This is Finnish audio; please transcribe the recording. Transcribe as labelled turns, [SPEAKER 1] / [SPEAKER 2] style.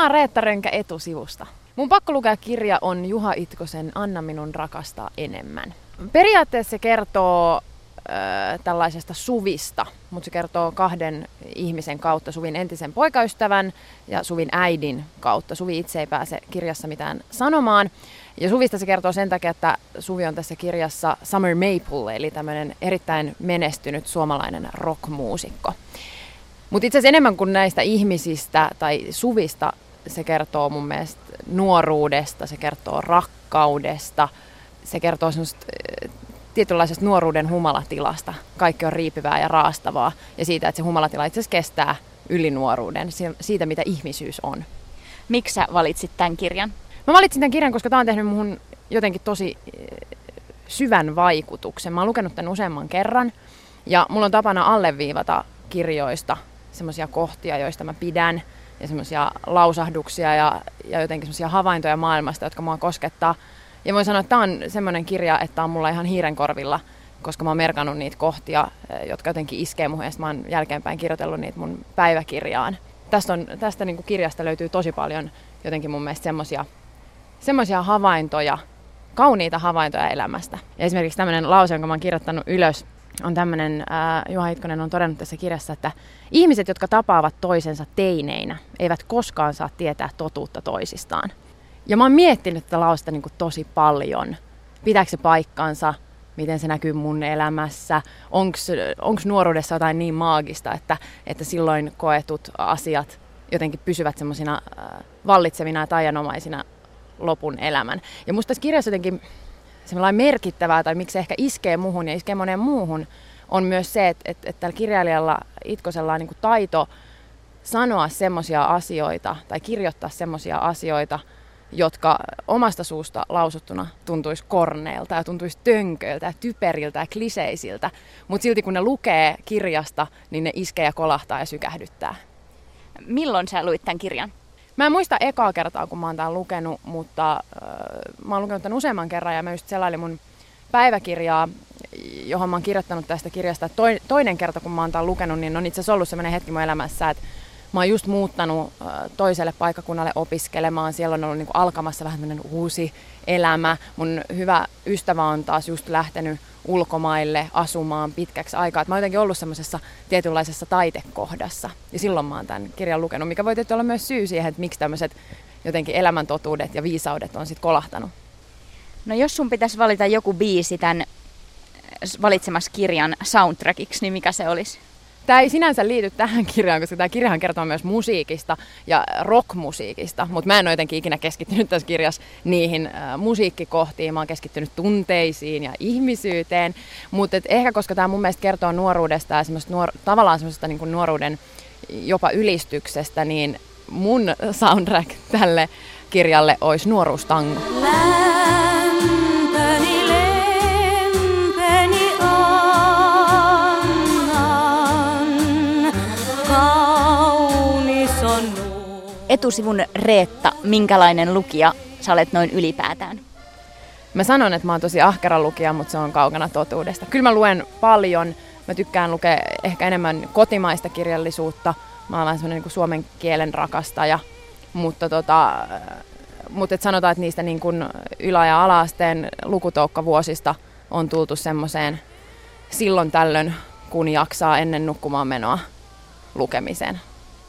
[SPEAKER 1] Mä oon Reetta Rönkä etusivusta. Mun pakko lukea kirja on Juha Itkosen Anna minun rakastaa enemmän. Periaatteessa se kertoo äh, tällaisesta suvista, mutta se kertoo kahden ihmisen kautta, Suvin entisen poikaystävän ja Suvin äidin kautta. Suvi itse ei pääse kirjassa mitään sanomaan. Ja Suvista se kertoo sen takia, että Suvi on tässä kirjassa Summer Maple, eli tämmöinen erittäin menestynyt suomalainen rockmuusikko. Mutta itse asiassa enemmän kuin näistä ihmisistä tai Suvista, se kertoo mun mielestä nuoruudesta, se kertoo rakkaudesta, se kertoo semmoista tietynlaisesta nuoruuden humalatilasta. Kaikki on riipivää ja raastavaa ja siitä, että se humalatila itse asiassa kestää yli nuoruuden, siitä mitä ihmisyys on.
[SPEAKER 2] Miksi sä valitsit tämän kirjan?
[SPEAKER 1] Mä valitsin tämän kirjan, koska tämä on tehnyt muhun jotenkin tosi syvän vaikutuksen. Mä oon lukenut tämän useamman kerran ja mulla on tapana alleviivata kirjoista semmoisia kohtia, joista mä pidän ja semmoisia lausahduksia ja, ja jotenkin semmoisia havaintoja maailmasta, jotka mua koskettaa. Ja voin sanoa, että tämä on semmoinen kirja, että on mulla ihan hiirenkorvilla, koska mä oon merkannut niitä kohtia, eh, jotka jotenkin iskee muhun ja mä oon jälkeenpäin kirjoitellut niitä mun päiväkirjaan. Tästä, on, tästä niin kuin kirjasta löytyy tosi paljon jotenkin mun mielestä semmoisia semmoisia havaintoja, kauniita havaintoja elämästä. Ja esimerkiksi tämmöinen lause, jonka mä oon kirjoittanut ylös, on tämmöinen, äh, Juha Itkonen on todennut tässä kirjassa, että ihmiset, jotka tapaavat toisensa teineinä, eivät koskaan saa tietää totuutta toisistaan. Ja mä oon miettinyt tätä lausta niin tosi paljon. Pitääkö se paikkansa? Miten se näkyy mun elämässä? Onko nuoruudessa jotain niin maagista, että, että silloin koetut asiat jotenkin pysyvät semmoisina äh, vallitsevina ja taianomaisina lopun elämän. Ja musta tässä kirjassa jotenkin semmoinen merkittävää, tai miksi se ehkä iskee muuhun ja iskee moneen muuhun, on myös se, että, että, että tällä kirjailijalla Itkosella on niin taito sanoa semmoisia asioita tai kirjoittaa semmoisia asioita, jotka omasta suusta lausuttuna tuntuisi korneelta ja tuntuisi tönköiltä ja typeriltä ja kliseisiltä, mutta silti kun ne lukee kirjasta, niin ne iskee ja kolahtaa ja sykähdyttää.
[SPEAKER 2] Milloin sä luit tämän kirjan?
[SPEAKER 1] Mä en muista ekaa kertaa, kun mä oon tämän lukenut, mutta äh, mä oon lukenut tämän useamman kerran ja mä just selailin mun päiväkirjaa, johon mä oon kirjoittanut tästä kirjasta. Toinen kerta, kun mä oon tämän lukenut, niin on itse asiassa ollut sellainen hetki mun elämässä, että mä oon just muuttanut toiselle paikkakunnalle opiskelemaan. Siellä on ollut niin kuin alkamassa vähän uusi elämä. Mun hyvä ystävä on taas just lähtenyt ulkomaille asumaan pitkäksi aikaa. mä oon jotenkin ollut semmoisessa tietynlaisessa taitekohdassa. Ja silloin mä oon tämän kirjan lukenut, mikä voi olla myös syy siihen, että miksi tämmöiset jotenkin elämäntotuudet ja viisaudet on sitten kolahtanut.
[SPEAKER 2] No jos sun pitäisi valita joku biisi tämän valitsemassa kirjan soundtrackiksi, niin mikä se olisi?
[SPEAKER 1] Tämä ei sinänsä liity tähän kirjaan, koska tämä kirjahan kertoo myös musiikista ja rockmusiikista, mutta mä en ole jotenkin ikinä keskittynyt tässä kirjassa niihin äh, musiikkikohtiin, mä oon keskittynyt tunteisiin ja ihmisyyteen, mutta ehkä koska tämä mun mielestä kertoo nuoruudesta ja nuor- tavallaan semmoisesta niin nuoruuden jopa ylistyksestä, niin mun soundtrack tälle kirjalle olisi nuoruustango.
[SPEAKER 2] Etusivun Reetta, minkälainen lukija sä olet noin ylipäätään?
[SPEAKER 1] Mä sanon, että mä oon tosi ahkera lukija, mutta se on kaukana totuudesta. Kyllä mä luen paljon. Mä tykkään lukea ehkä enemmän kotimaista kirjallisuutta. Mä oon vähän semmoinen niin suomen kielen rakastaja. Mutta tota, mutta et sanotaan, että niistä niin kuin ylä- ja alaasteen lukutoukkavuosista on tultu semmoiseen silloin tällöin, kun jaksaa ennen nukkumaan menoa lukemiseen.